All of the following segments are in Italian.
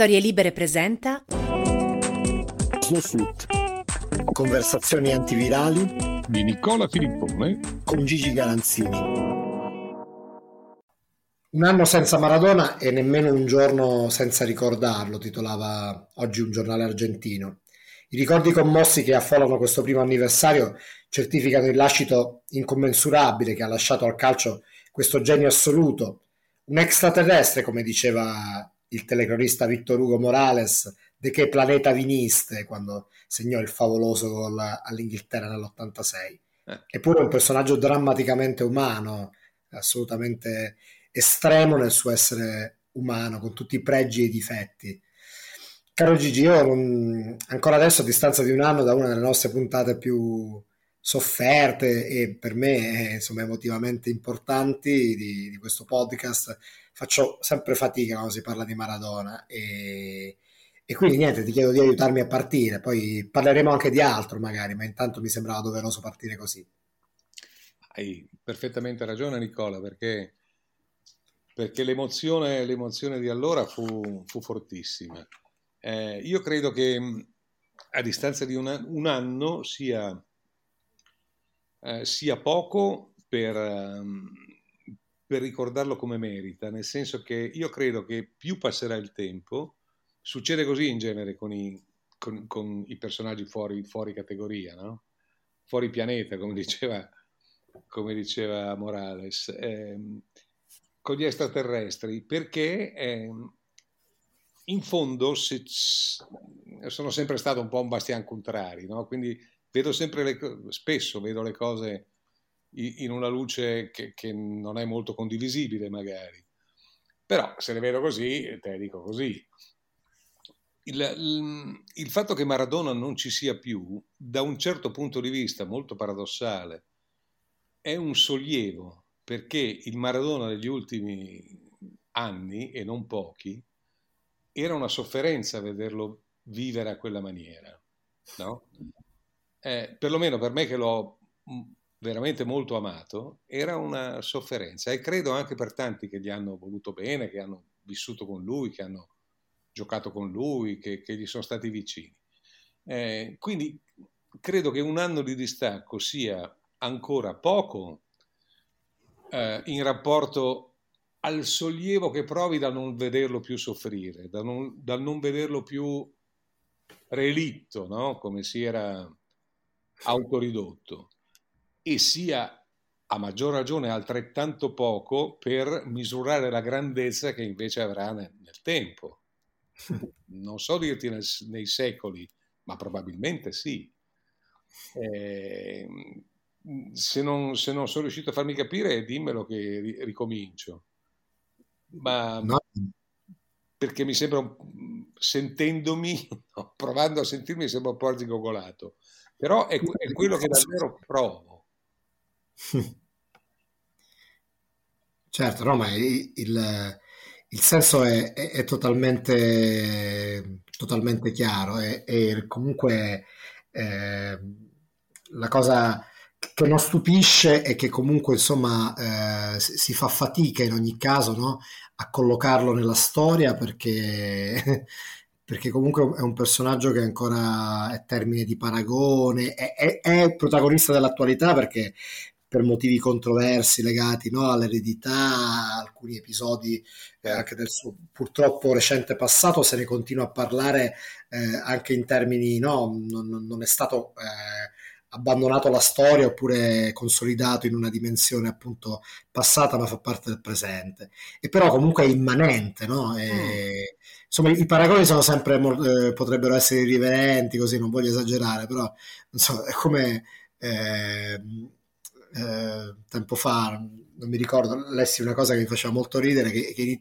Storie Libere presenta Snowsuit. Conversazioni antivirali di Nicola Filippone con Gigi Galanzini. Un anno senza Maradona e nemmeno un giorno senza ricordarlo, titolava oggi un giornale argentino. I ricordi commossi che affollano questo primo anniversario certificano il lascito incommensurabile che ha lasciato al calcio questo genio assoluto, un extraterrestre, come diceva il telecronista Vittor Hugo Morales, di che planeta viniste quando segnò il favoloso gol all'Inghilterra nell'86. Eh. Eppure un personaggio drammaticamente umano, assolutamente estremo nel suo essere umano, con tutti i pregi e i difetti. Caro Gigi, io non, ancora adesso a distanza di un anno da una delle nostre puntate più sofferte e per me insomma emotivamente importanti di, di questo podcast faccio sempre fatica quando si parla di Maradona e, e quindi niente ti chiedo di aiutarmi a partire poi parleremo anche di altro magari ma intanto mi sembrava doveroso partire così. Hai perfettamente ragione Nicola perché, perché l'emozione, l'emozione di allora fu, fu fortissima. Eh, io credo che mm, a distanza di una, un anno sia, eh, sia poco per, um, per, ricordarlo come merita, nel senso che io credo che più passerà il tempo, succede così in genere con i, con, con i personaggi fuori, fuori categoria, no? fuori pianeta, come diceva, come diceva Morales, eh, con gli extraterrestri, perché... Eh, in fondo se, sono sempre stato un po' un bastian contrari, no? quindi vedo sempre le, spesso vedo le cose in una luce che, che, non è molto condivisibile magari, però se le vedo così te dico così. Il, il, il fatto che Maradona non ci sia più, da un certo punto di vista molto paradossale, è un sollievo, perché il Maradona degli ultimi anni, e non pochi, era una sofferenza vederlo vivere a quella maniera, no? Eh, perlomeno per me che l'ho veramente molto amato, era una sofferenza e credo anche per tanti che gli hanno voluto bene, che hanno vissuto con lui, che hanno giocato con lui, che, che gli sono stati vicini. Eh, quindi credo che un anno di distacco sia ancora poco eh, in rapporto al sollievo che provi dal non vederlo più soffrire, dal non, dal non vederlo più relitto, no? come si era autoridotto, e sia a maggior ragione altrettanto poco per misurare la grandezza che invece avrà nel, nel tempo. Non so dirti nel, nei secoli, ma probabilmente sì. Eh, se, non, se non sono riuscito a farmi capire, dimmelo che ricomincio ma no. perché mi sembra, sentendomi, no, provando a sentirmi, sembra un po' arzigogolato, però è, è quello che davvero provo. Certo, no, ma il, il senso è, è, è totalmente, totalmente, chiaro e, comunque eh, la cosa che non stupisce è che comunque insomma eh, si fa fatica in ogni caso no? a collocarlo nella storia perché, perché comunque è un personaggio che ancora è termine di paragone, è, è protagonista dell'attualità perché per motivi controversi legati no, all'eredità, alcuni episodi eh, anche del suo purtroppo recente passato, se ne continua a parlare eh, anche in termini, no, non, non è stato... Eh, abbandonato la storia oppure consolidato in una dimensione appunto passata ma fa parte del presente e però comunque è immanente no? E, mm. insomma i paragoni sono sempre eh, potrebbero essere irriverenti così non voglio esagerare però non so, è come eh, eh, tempo fa non mi ricordo lessi una cosa che mi faceva molto ridere che, che in,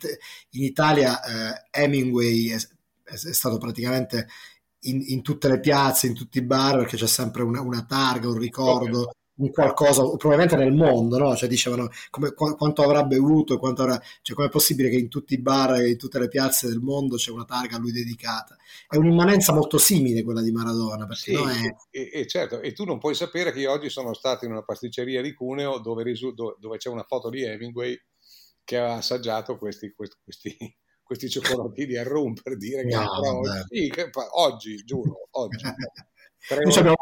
in, Italia eh, Hemingway è, è stato praticamente in, in, tutte le piazze, in tutti i bar, perché c'è sempre una, una targa, un ricordo, un qualcosa, probabilmente nel mondo, no? Cioè dicevano come, qu- quanto avrà bevuto, quanto avrà, cioè com'è possibile che in tutti i bar e in tutte le piazze del mondo c'è una targa a lui dedicata. È un'immanenza molto simile quella di Maradona, perché sì, no è... e, e, certo, e tu non puoi sapere che io oggi sono stato in una pasticceria di Cuneo dove, risu- dove c'è una foto di Hemingway che ha assaggiato questi, questi, questi questi cioccolatini a rum per dire che, no, oggi, sì, che oggi, giuro, oggi. Abbiamo,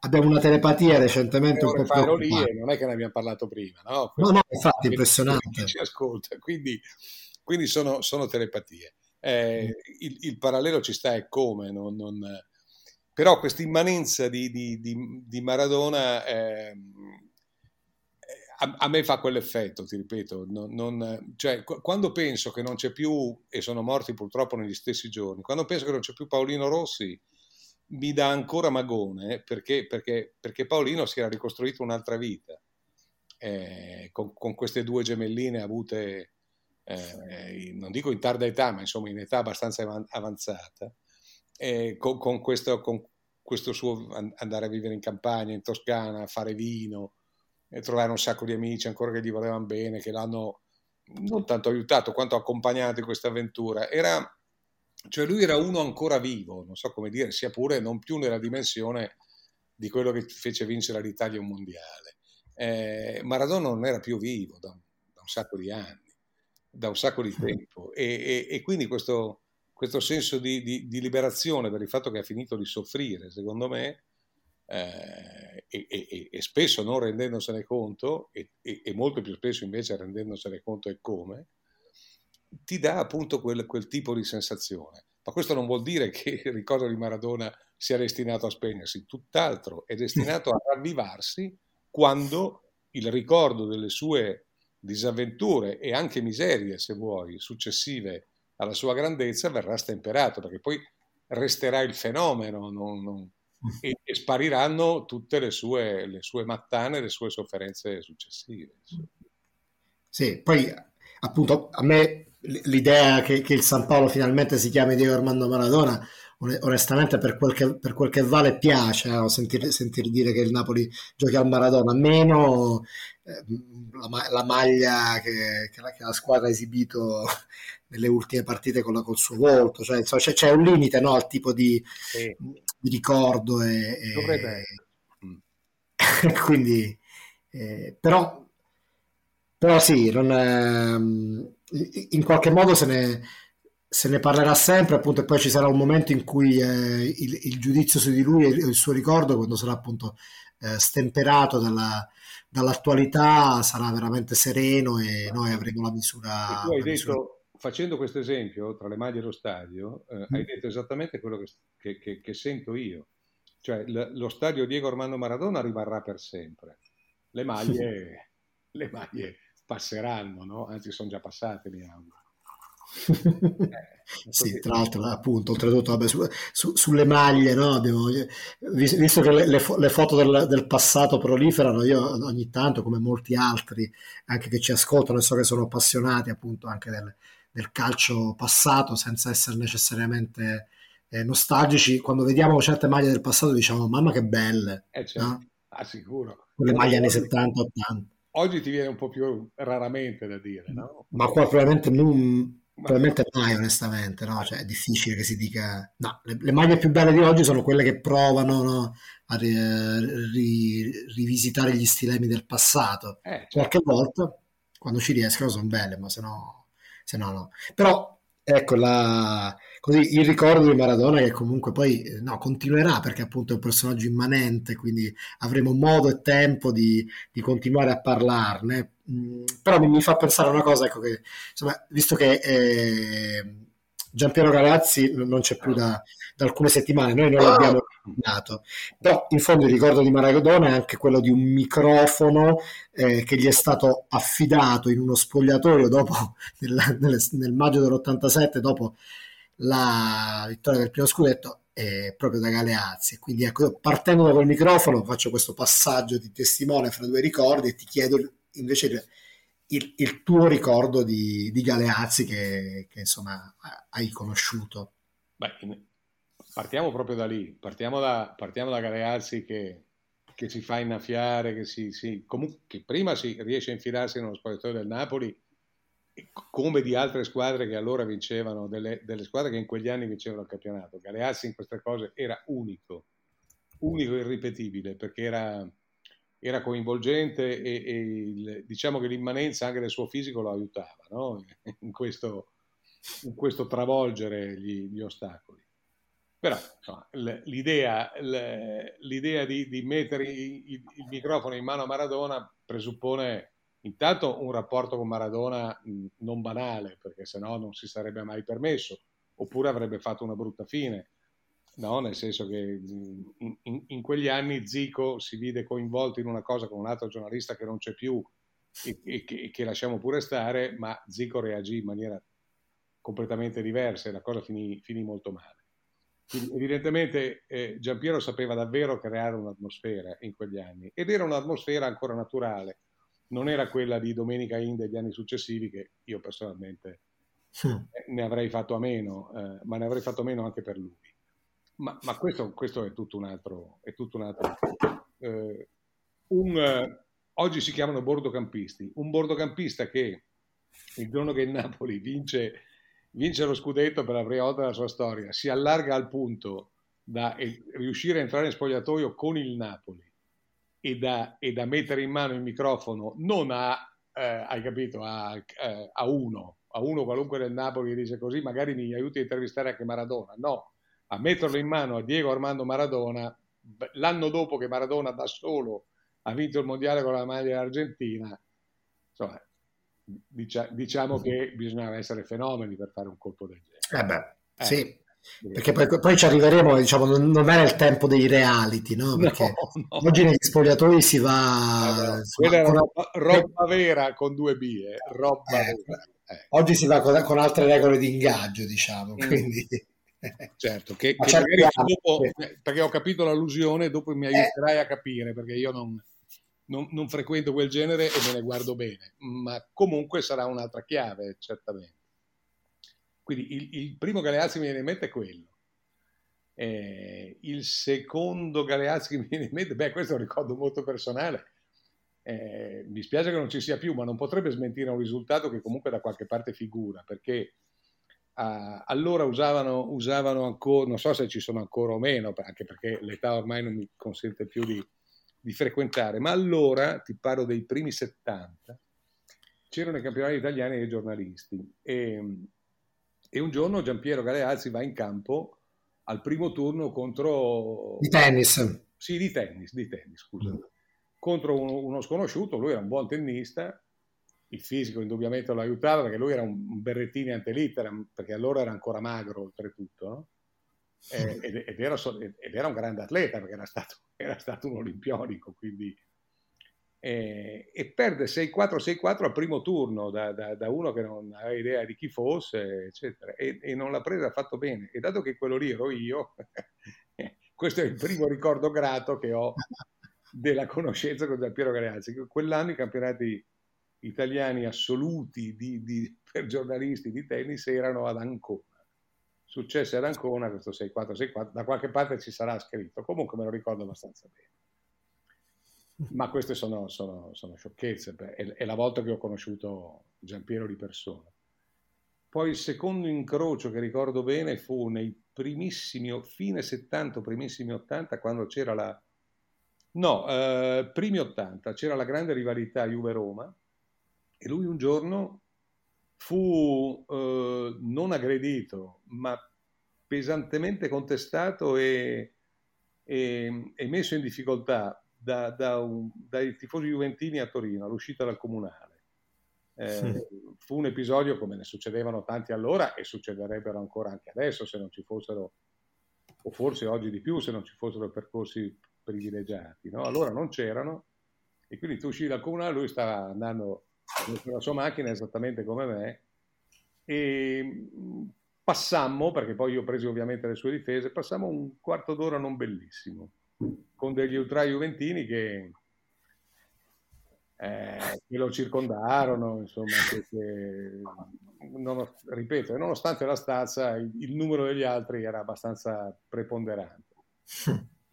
abbiamo, una telepatia recentemente un po' lì e non è che ne abbiamo parlato prima, no? Questo no, no, infatti, impressionante. Ci ascolta, quindi, quindi sono, sono, telepatie. Eh, mm. il, il, parallelo ci sta e come, non, non... però questa immanenza di, di, di, di Maradona eh, a, a, me fa quell'effetto, ti ripeto, non, non, cioè, quando penso che non c'è più, e sono morti purtroppo negli stessi giorni, quando penso che non c'è più Paolino Rossi, mi dà ancora magone perché, perché, perché Paolino si era ricostruito un'altra vita eh, con, con, queste due gemelline avute, eh, non dico in tarda età, ma insomma in età abbastanza avanzata, eh, con, con, questo, con, questo, suo andare a vivere in campagna, in Toscana, fare vino, e trovare un sacco di amici ancora che gli volevano bene, che l'hanno non tanto aiutato quanto accompagnato in questa avventura. Era cioè lui era uno ancora vivo, non so come dire, sia pure non più nella dimensione di quello che fece vincere all'Italia un mondiale. Eh, Maradona non era più vivo da, da, un sacco di anni, da un sacco di tempo e, e, e quindi questo, questo senso di, di, di, liberazione per il fatto che ha finito di soffrire, secondo me, eh, e, e, spesso non rendendosene conto, e, molto più spesso invece rendendosene conto e come, ti dà appunto quel, quel, tipo di sensazione. Ma questo non vuol dire che il ricordo di Maradona sia destinato a spegnersi, tutt'altro, è destinato a ravvivarsi quando il ricordo delle sue disavventure e anche miserie, se vuoi, successive alla sua grandezza verrà stemperato, perché poi resterà il fenomeno non, non, e, e, spariranno tutte le sue, le sue mattane, le sue sofferenze successive. Sì, poi appunto a me l'idea che, che, il San Paolo finalmente si chiami Diego Armando Maradona, onestamente per quel che, per quel che vale piace no? sentire, sentire, dire che il Napoli giochi al Maradona, meno eh, la, la, maglia che, che, la, che, la, squadra ha esibito nelle ultime partite con, la, col suo volto, cioè, insomma, c'è, c'è, un limite no? al tipo di, sì. di ricordo. E, e... quindi, eh, però, però sì, non, ehm, in qualche modo se ne, se ne, parlerà sempre, appunto, e poi ci sarà un momento in cui eh, il, il, giudizio su di lui e il, il, suo ricordo, quando sarà appunto eh, stemperato dalla, dall'attualità, sarà veramente sereno e noi avremo la misura. E tu hai detto, misura... facendo questo esempio tra le maglie dello stadio, eh, mm. hai detto esattamente quello che, che, che, che sento io. Cioè, l- lo stadio Diego Armando Maradona rimarrà per sempre. Le maglie, le maglie passeranno, no? anzi sono già passate mi auguro. Eh, sì, tra l'altro, appunto, oltretutto, vabbè, su, su, sulle maglie, no? Abbiamo, visto che le, le, le foto del, del, passato proliferano, io ogni tanto, come molti altri, anche che ci ascoltano e so che sono appassionati appunto anche del, del calcio passato, senza essere necessariamente eh, nostalgici, quando vediamo certe maglie del passato diciamo, mamma che belle. Eh, certo. no? ah, sicuro. Quelle maglie anni 70-80 oggi ti viene un po' più raramente da dire, no? Ma qua probabilmente non, probabilmente mai onestamente, no? Cioè è difficile che si dica... No, le, le maglie più belle di oggi sono quelle che provano no? a ri, ri, rivisitare gli stilemi del passato. Eh, certo. Qualche volta, quando ci riescono, sono belle, ma se no, se no, no. Però ecco la, così, il ricordo di Maradona che comunque poi eh, no, continuerà perché appunto è un personaggio immanente, quindi avremo modo e tempo di, di continuare a parlarne. Mm, però mi, mi, fa pensare a una cosa, ecco che, insomma, visto che eh, Giampiero Galazzi non c'è più da, da, alcune settimane, noi non l'abbiamo dato, però in fondo il ricordo di Maradona è anche quello di un microfono eh, che gli è stato affidato in uno spogliatoio dopo, nel, nel, nel maggio dell'87, dopo la vittoria del primo scudetto, eh, proprio da Galeazzi. Quindi ecco, partendo da quel microfono faccio questo passaggio di testimone fra due ricordi e ti chiedo invece il, il tuo ricordo di, di Galeazzi che, che, insomma hai conosciuto. Beh, partiamo proprio da lì, partiamo da, partiamo da Galeazzi che, che si fa innaffiare, che, si, si, comunque, che prima si riesce a infilarsi nello spogliatoio del Napoli come di altre squadre che allora vincevano, delle, delle, squadre che in quegli anni vincevano il campionato. Galeazzi in queste cose era unico, unico e irripetibile perché era era coinvolgente e, e il, diciamo che l'immanenza anche del suo fisico lo aiutava no? in, questo, in questo travolgere gli, gli ostacoli. Però insomma, l'idea, l'idea di, di, mettere il, il, microfono in mano a Maradona presuppone intanto un rapporto con Maradona non banale, perché sennò non si sarebbe mai permesso, oppure avrebbe fatto una brutta fine. No, nel senso che in, in, in, quegli anni Zico si vide coinvolto in una cosa con un altro giornalista che non c'è più e, e, che, che, lasciamo pure stare, ma Zico reagì in maniera completamente diversa e la cosa finì, finì molto male. Evidentemente eh, Giampiero sapeva davvero creare un'atmosfera in quegli anni ed era un'atmosfera ancora naturale, non era quella di Domenica In degli anni successivi che io personalmente sì. ne avrei fatto a meno, eh, ma ne avrei fatto a meno anche per lui. Ma, ma questo, questo, è tutto un altro. È tutto un altro eh, un, eh, oggi si chiamano bordocampisti. Un bordocampista che il giorno che il Napoli vince, vince lo scudetto per la prima volta della sua storia si allarga al punto da riuscire a entrare in spogliatoio con il Napoli e da, e da mettere in mano il microfono non a, eh, hai capito, a, eh, a uno, a uno qualunque del Napoli che dice così, magari mi aiuti a intervistare anche Maradona. No, a metterlo in mano a Diego Armando Maradona l'anno dopo che Maradona da solo ha vinto il mondiale con la maglia argentina, insomma, dicia, diciamo che bisognava essere fenomeni per fare un colpo del genere. Eh beh, eh. sì. Perché poi, poi, ci arriveremo, diciamo, non, non era il tempo dei reality, no? Perché no, no. oggi negli spogliatoi si va... Eh, quella era roba, roba, vera con due B, eh. roba eh, eh. Oggi si va con, con, altre regole di ingaggio, diciamo, mm. quindi... Certo, che, che magari dopo, perché ho capito l'allusione, dopo mi aiuterai a capire, perché io non, non, non, frequento quel genere e me ne guardo bene, ma comunque sarà un'altra chiave, certamente. Quindi il, il primo Galeazzi mi viene in mente è quello. Eh, il secondo Galeazzi che mi viene in mente, beh, questo è un ricordo molto personale. Eh, mi spiace che non ci sia più, ma non potrebbe smentire un risultato che comunque da qualche parte figura, perché Uh, allora usavano, usavano, ancora, non so se ci sono ancora o meno, anche perché l'età ormai non mi consente più di, di frequentare, ma allora, ti parlo dei primi 70, c'erano i campionati italiani dei giornalisti e, e un giorno Giampiero Galeazzi va in campo al primo turno contro... Di tennis. Sì, di tennis, di tennis, scusa. Mm. Contro uno, uno sconosciuto, lui era un buon tennista, il fisico indubbiamente lo aiutava perché lui era un berrettini ante litteram, perché allora era ancora magro oltretutto, no? eh, ed, ed, era, ed, era, un grande atleta perché era stato, era stato un olimpionico, quindi... Eh, e perde 6-4, 6-4 al primo turno da, da, da, uno che non aveva idea di chi fosse, eccetera, e, e non l'ha presa affatto bene. E dato che quello lì ero io, questo è il primo ricordo grato che ho della conoscenza con Giampiero Galeazzi. Quell'anno i campionati italiani assoluti di, di, per giornalisti di tennis erano ad Ancona. Successe ad Ancona questo 6-4-6-4, da qualche parte ci sarà scritto, comunque me lo ricordo abbastanza bene. Ma queste sono, sono, sono sciocchezze, è, è, la volta che ho conosciuto Giampiero di persona. Poi il secondo incrocio che ricordo bene fu nei primissimi, fine 70, primissimi 80, quando c'era la... No, eh, primi 80, c'era la grande rivalità Juve-Roma, e lui un giorno fu eh, non aggredito, ma pesantemente contestato e, e, e messo in difficoltà da, da un, dai tifosi juventini a Torino all'uscita dal comunale. Eh, sì. Fu un episodio come ne succedevano tanti allora e succederebbero ancora anche adesso se non ci fossero, o forse oggi di più, se non ci fossero percorsi privilegiati. No? Allora non c'erano e quindi tu uscivi dal comunale, lui stava andando la sua macchina esattamente come me e passammo, perché poi io ho preso ovviamente le sue difese, passammo un quarto d'ora non bellissimo, con degli ultra juventini che, eh, che lo circondarono, insomma, che, che non, ripeto, nonostante la stazza, il, il numero degli altri era abbastanza preponderante.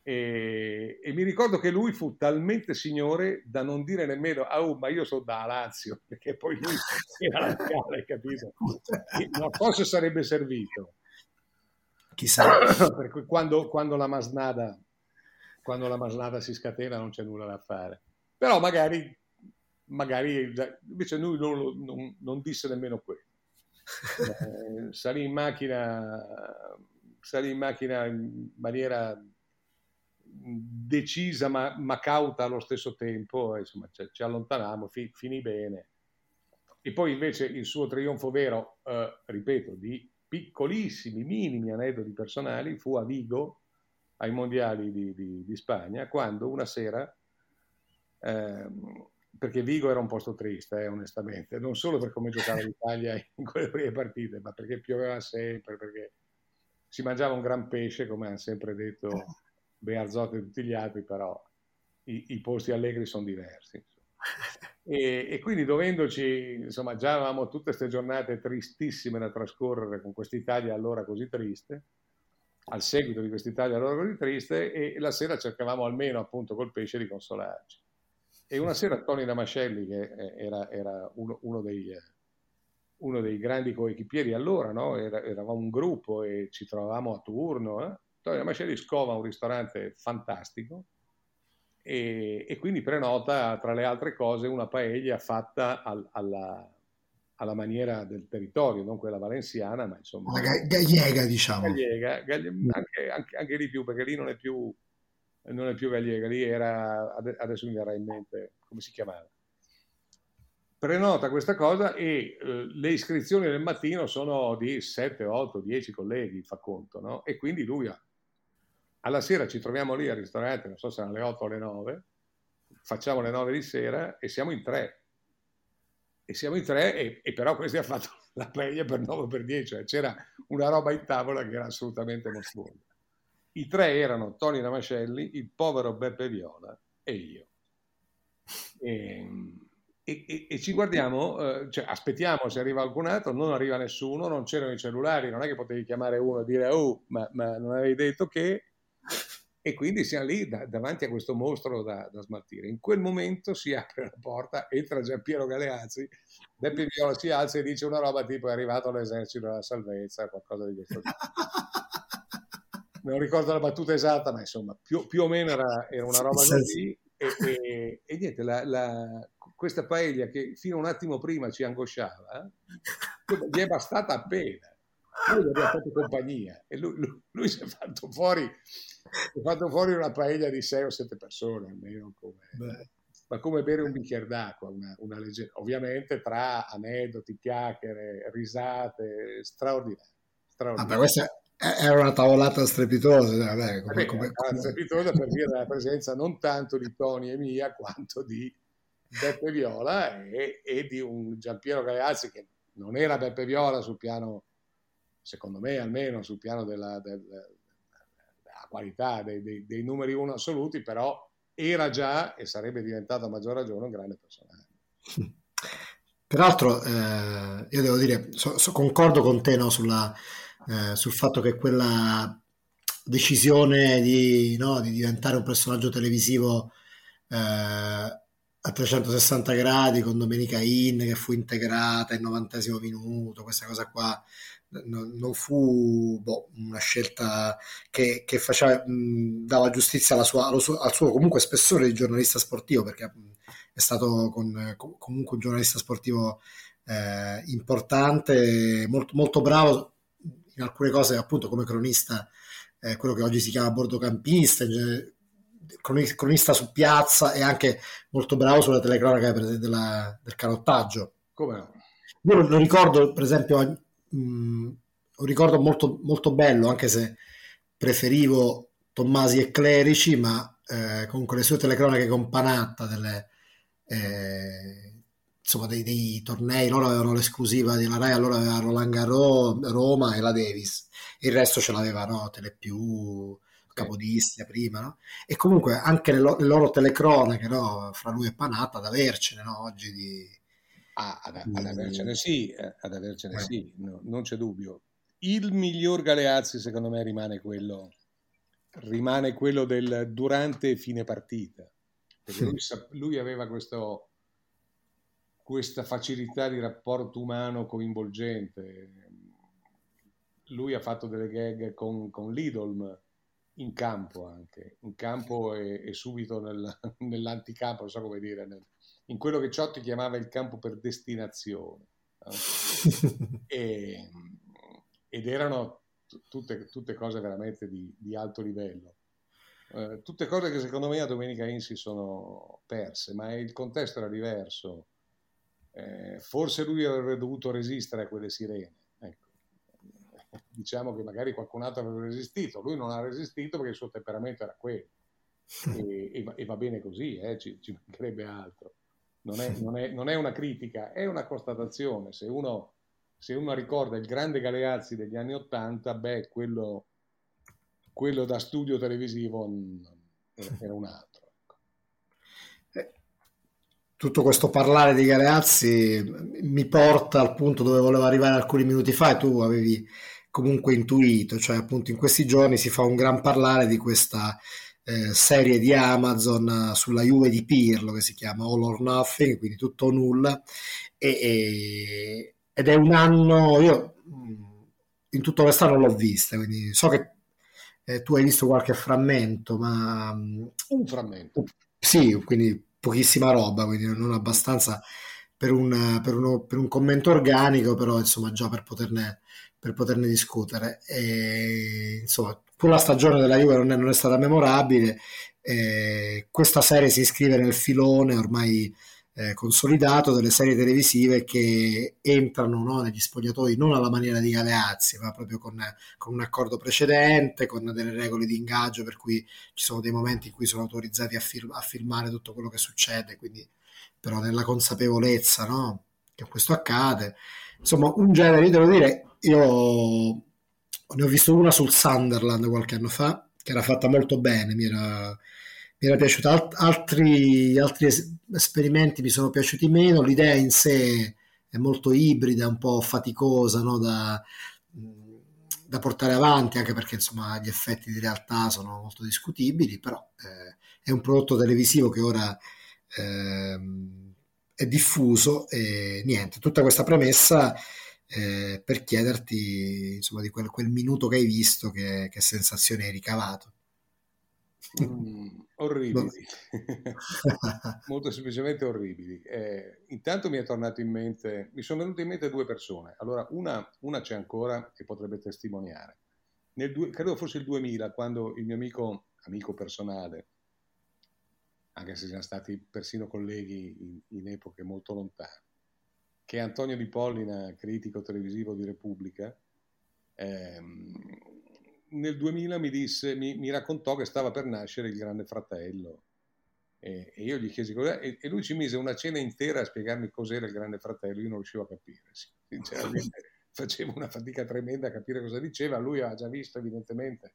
E, e, mi ricordo che lui fu talmente signore da non dire nemmeno ah, oh, ma io sono da Lazio perché poi lui era locale capito? Non so se sarebbe servito. Chissà. Perché quando, quando, la masnada quando la masnada si scatena non c'è nulla da fare però magari magari invece lui non, non, non disse nemmeno quello eh, salì in macchina, salì in macchina in maniera decisa ma, ma cauta allo stesso tempo, insomma ci, ci allontanammo, fi, finì bene. E poi invece il suo trionfo vero, eh, ripeto, di piccolissimi, minimi aneddoti personali, fu a Vigo, ai mondiali di, di, di Spagna, quando una sera, eh, perché Vigo era un posto triste, eh, onestamente, non solo per come giocava l'Italia in quelle prime partite, ma perché pioveva sempre, perché si mangiava un gran pesce, come hanno sempre detto Bearzotto e tutti gli altri, però i, i posti allegri sono diversi. E, e, quindi dovendoci, insomma, già avevamo tutte queste giornate tristissime da trascorrere con quest'Italia allora così triste, al seguito di quest'Italia allora così triste, e la sera cercavamo almeno appunto col pesce di consolarci. E una sera Tony Damascelli, che era, era uno, uno, dei, uno, dei, grandi coequipieri allora, no? era, eravamo un gruppo e ci trovavamo a turno, eh? Tony Damascelli scova un ristorante fantastico, e, e, quindi prenota tra le altre cose una paella fatta al, alla, alla, maniera del territorio, non quella valenziana, ma insomma... La gallega, diciamo. Gallega, gallega anche, anche, anche, di più, perché lì non è più, non è più gallega, lì era, adesso mi verrà in mente come si chiamava. Prenota questa cosa e eh, le iscrizioni del mattino sono di 7, 8, 10 colleghi, fa conto, no? E quindi lui ha alla sera ci troviamo lì al ristorante, non so se erano le 8 o le 9, facciamo le 9 di sera e siamo in tre. E siamo in tre e, e però questi hanno fatto la paella per 9 per 10, cioè c'era una roba in tavola che era assolutamente mostruosa. I tre erano Tony Ramascelli, il povero Beppe Viola e io. E, e, e ci guardiamo, eh, cioè aspettiamo se arriva qualcun altro, non arriva nessuno, non c'erano i cellulari, non è che potevi chiamare uno e dire oh, ma, ma non avevi detto che e quindi siamo lì da, davanti a questo mostro da, da, smaltire. In quel momento si apre la porta, entra Giampiero Galeazzi, Beppe Viola si alza e dice una roba tipo è arrivato l'esercito della salvezza, qualcosa di questo tipo. non ricordo la battuta esatta, ma insomma più, più o meno era, era, una roba così. E, e, e niente, la, la, questa paella che fino a un attimo prima ci angosciava, gli è bastata appena lui gli abbiamo fatto compagnia e lui, lui, lui, si è fatto fuori è fatto fuori una paella di 6 o 7 persone almeno come, ma come bere un bicchiere d'acqua una, una leggenda ovviamente tra aneddoti, chiacchiere risate straordinarie straordinarie. Vabbè, questa era una tavolata strepitosa vabbè, come, come, come... strepitosa per via della presenza non tanto di Tony e mia quanto di Beppe Viola e, e di un Giampiero Galeazzi che non era Beppe Viola sul piano secondo me almeno sul piano della, della qualità dei, dei, dei, numeri uno assoluti, però era già e sarebbe diventato a maggior ragione un grande personaggio. Peraltro, eh, io devo dire, so, so, concordo con te no, sulla, eh, sul fatto che quella decisione di, no, di diventare un personaggio televisivo eh, a 360 gradi con Domenica In che fu integrata in 90 minuto, questa cosa qua non, non fu boh, una scelta che, che faceva, mh, dava giustizia sua, suo, al suo comunque spessore di giornalista sportivo, perché è stato con, comunque un giornalista sportivo eh, importante, molto, molto bravo in alcune cose, appunto come cronista, eh, quello che oggi si chiama bordocampista, cronista su piazza e anche molto bravo sulla telecronaca della, del canottaggio. Come no? Io lo ricordo, per esempio, mh, un ricordo molto, molto bello, anche se preferivo Tommasi e Clerici, ma eh, comunque le sue telecronache con Panatta delle, eh, insomma, dei, dei, tornei, loro avevano l'esclusiva della Rai, allora aveva Roland Garros, Roma e la Davis, il resto ce l'aveva no? Telepiù, Capodistria prima, no? e comunque anche le, lo- le loro telecronache no? fra lui e Panatta ad avercene no? oggi di, Ah, ad, ad, avercene sì, eh, ad avercene sì, no, non c'è dubbio. Il miglior Galeazzi secondo me rimane quello, rimane quello del durante fine partita, perché lui, lui aveva questo, questa facilità di rapporto umano coinvolgente. Lui ha fatto delle gag con, con Lidolm in campo anche, in campo e, e subito nel, nell'anticampo, non so come dire, nel, in quello che Ciotti chiamava il campo per destinazione. e, ed erano tutte, tutte, cose veramente di, di alto livello. Eh, tutte cose che secondo me a Domenica In si sono perse, ma il contesto era diverso. Eh, forse lui avrebbe dovuto resistere a quelle sirene. Ecco. Diciamo che magari qualcun altro avrebbe resistito, lui non ha resistito perché il suo temperamento era quello. E, e, va, e va, bene così, eh, ci, ci, mancherebbe altro. Non è, non, è, non è, una critica, è una constatazione. Se uno, se uno ricorda il grande Galeazzi degli anni Ottanta, beh, quello, quello da studio televisivo era un altro. Ecco. Eh, tutto questo parlare di Galeazzi mi porta al punto dove volevo arrivare alcuni minuti fa e tu avevi comunque intuito, cioè appunto in questi giorni si fa un gran parlare di questa eh, serie di Amazon sulla Juve di Pirlo che si chiama All or Nothing, quindi tutto o nulla, e, e, ed è un anno, io mm, in tutto quest'anno l'ho vista, quindi so che eh, tu hai visto qualche frammento, ma... Mm, un frammento. Sì, quindi pochissima roba, quindi non abbastanza per un, per uno, per un commento organico, però insomma già per poterne, per poterne discutere. E, insomma, pur la stagione della Juve non è, non è stata memorabile, eh, questa serie si iscrive nel filone ormai eh, consolidato delle serie televisive che entrano no, negli spogliatoi non alla maniera di Galeazzi, ma proprio con, con, un accordo precedente, con delle regole di ingaggio per cui ci sono dei momenti in cui sono autorizzati a, fil- a filmare tutto quello che succede, quindi però nella consapevolezza no, che questo accade. Insomma, un genere, io devo dire, io ne ho visto una sul Sunderland qualche anno fa, che era fatta molto bene, mi era mi era piaciuta. Alt- altri, altri es- esperimenti mi sono piaciuti meno. L'idea in sé è molto ibrida, un po' faticosa no? da, da, portare avanti, anche perché insomma gli effetti di realtà sono molto discutibili, però eh, è un prodotto televisivo che ora eh, è diffuso e niente, tutta questa premessa eh, per chiederti insomma di quel, quel, minuto che hai visto, che, che sensazione hai ricavato. Mm, orribili, molto semplicemente orribili. Eh, intanto mi è tornato in mente, mi sono venute in mente due persone. Allora, una, una c'è ancora che potrebbe testimoniare. Nel due, credo fosse il 2000, quando il mio amico, amico personale, anche se siamo stati persino colleghi in, in epoche molto lontane, che Antonio Di Pollina, critico televisivo di Repubblica, ehm, nel 2000 mi, disse, mi, mi, raccontò che stava per nascere il Grande Fratello. E, e io gli chiesi cos'è, e, e, lui ci mise una cena intera a spiegarmi cos'era il Grande Fratello. Io non riuscivo a capire, sinceramente. facevo una fatica tremenda a capire cosa diceva. Lui aveva già visto, evidentemente,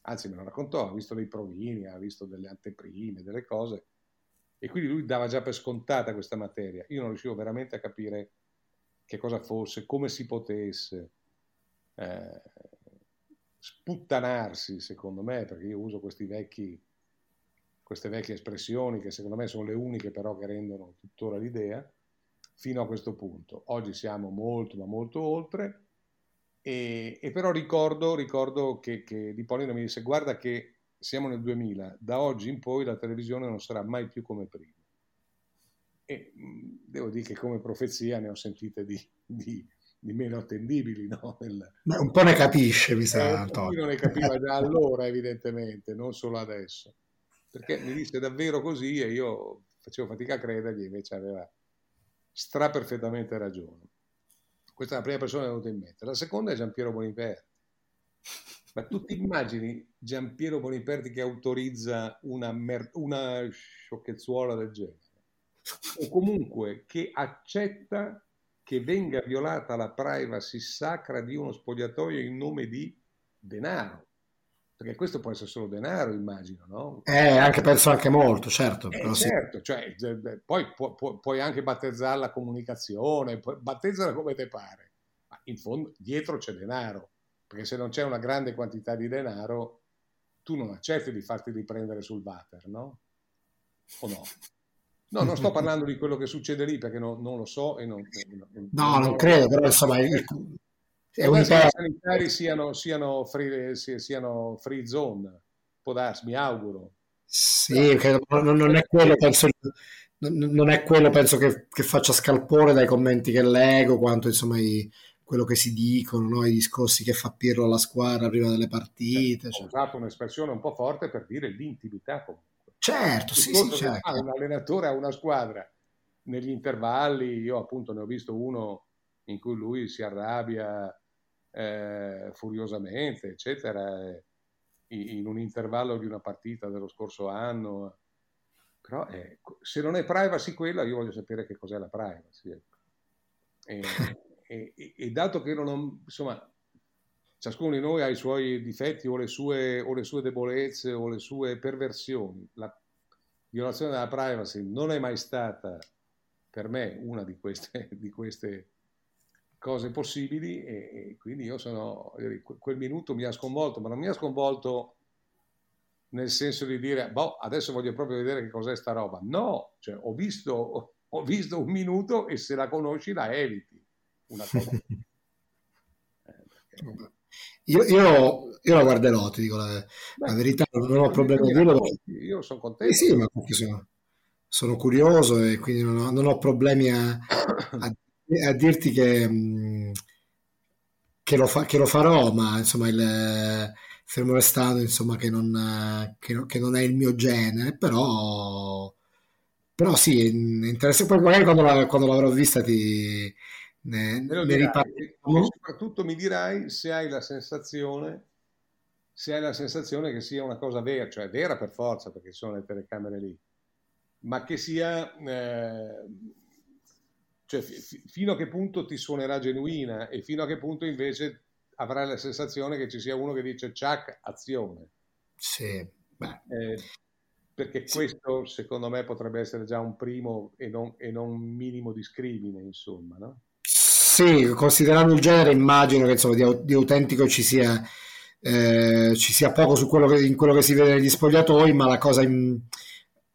anzi, me lo raccontò, ha visto dei provini, ha visto delle anteprime, delle cose. E quindi lui dava già per scontata questa materia. Io non riuscivo veramente a capire che cosa fosse, come si potesse. Eh, sputtanarsi, secondo me, perché io uso vecchi, queste vecchie espressioni che secondo me sono le uniche però che rendono tuttora l'idea, fino a questo punto. Oggi siamo molto, ma molto oltre, e, e però ricordo, ricordo che, che Di Polino mi disse guarda che siamo nel 2000, da oggi in poi la televisione non sarà mai più come prima. E devo dire che come profezia ne ho sentite di, di di meno attendibili. No? Nel... Beh, un po' ne capisce, mi sa. Eh, un ne capiva già allora, evidentemente, non solo adesso. Perché mi disse davvero così e io facevo fatica a credergli, invece aveva straperfettamente ragione. Questa è la prima persona che è venuta in mente. La seconda è Giampiero Boniperti. Ma tu ti immagini Giampiero Boniperti che autorizza una, mer- una sciocchezzuola del genere? O comunque che accetta che venga violata la privacy sacra di uno spogliatoio in nome di denaro. Perché questo può essere solo denaro, immagino, no? Eh, anche, penso anche molto, certo. Eh, certo, cioè, poi pu- pu- puoi anche battezzare la comunicazione, battezzala come te pare, ma in fondo dietro c'è denaro, perché se non c'è una grande quantità di denaro, tu non accetti di farti riprendere sul water, no? O no? No, non sto parlando di quello che succede lì perché non, non lo so e non, non No, non, non credo, però insomma è, è un po'... i sanitari siano, siano, free, siano free zone, può darsi, mi auguro. Sì, no. non, non, è quello, penso, non è quello, penso che, che, faccia scalpore dai commenti che leggo, quanto insomma i, quello che si dicono, no? i discorsi che fa Pirlo alla squadra prima delle partite. Ho cioè. usato un'espressione un po' forte per dire l'intimità comunque. Certo, sì, sì, certo. Un allenatore a una squadra negli intervalli, io appunto ne ho visto uno in cui lui si arrabbia eh, furiosamente, eccetera, eh, in un intervallo di una partita dello scorso anno. Però eh, se non è privacy quella, io voglio sapere che cos'è la privacy. Ecco. E, e, dato che non ho, insomma, ciascuno di noi ha i suoi difetti o le sue, o le sue debolezze o le sue perversioni, la violazione della privacy non è mai stata per me una di queste, di queste cose possibili e, e, quindi io sono, quel minuto mi ha sconvolto, ma non mi ha sconvolto nel senso di dire, boh, adesso voglio proprio vedere che cos'è sta roba. No, cioè, ho, visto, ho visto un minuto e se la conosci la eviti. Una cosa. eh, io, io, io, la guarderò, ti dico la, Beh, la verità, non ho problemi di dirlo. Io sono contento. Eh sì, ma perché sono, sono curioso e quindi non ho, non ho problemi a, a, a, dirti che, mm, che, lo fa, che, lo farò, ma insomma il, fermo restando insomma, che, non, che, che non è il mio genere, però, però sì, è interessante. Poi magari quando, la, quando l'avrò vista ti ne, ne riparliamo. soprattutto mi dirai se hai la sensazione se hai la sensazione che sia una cosa vera, cioè vera per forza perché sono le telecamere lì, ma che sia eh, cioè, f- fino a che punto ti suonerà genuina e fino a che punto invece avrai la sensazione che ci sia uno che dice ciac, azione. Sì, eh, perché sì. questo secondo me potrebbe essere già un primo e non, e non un minimo discrimine, insomma, no? Sì, considerando il genere, immagino che insomma, di, di autentico ci sia, eh, ci sia poco su quello che, in quello che si vede negli spogliatoi, ma la cosa, in,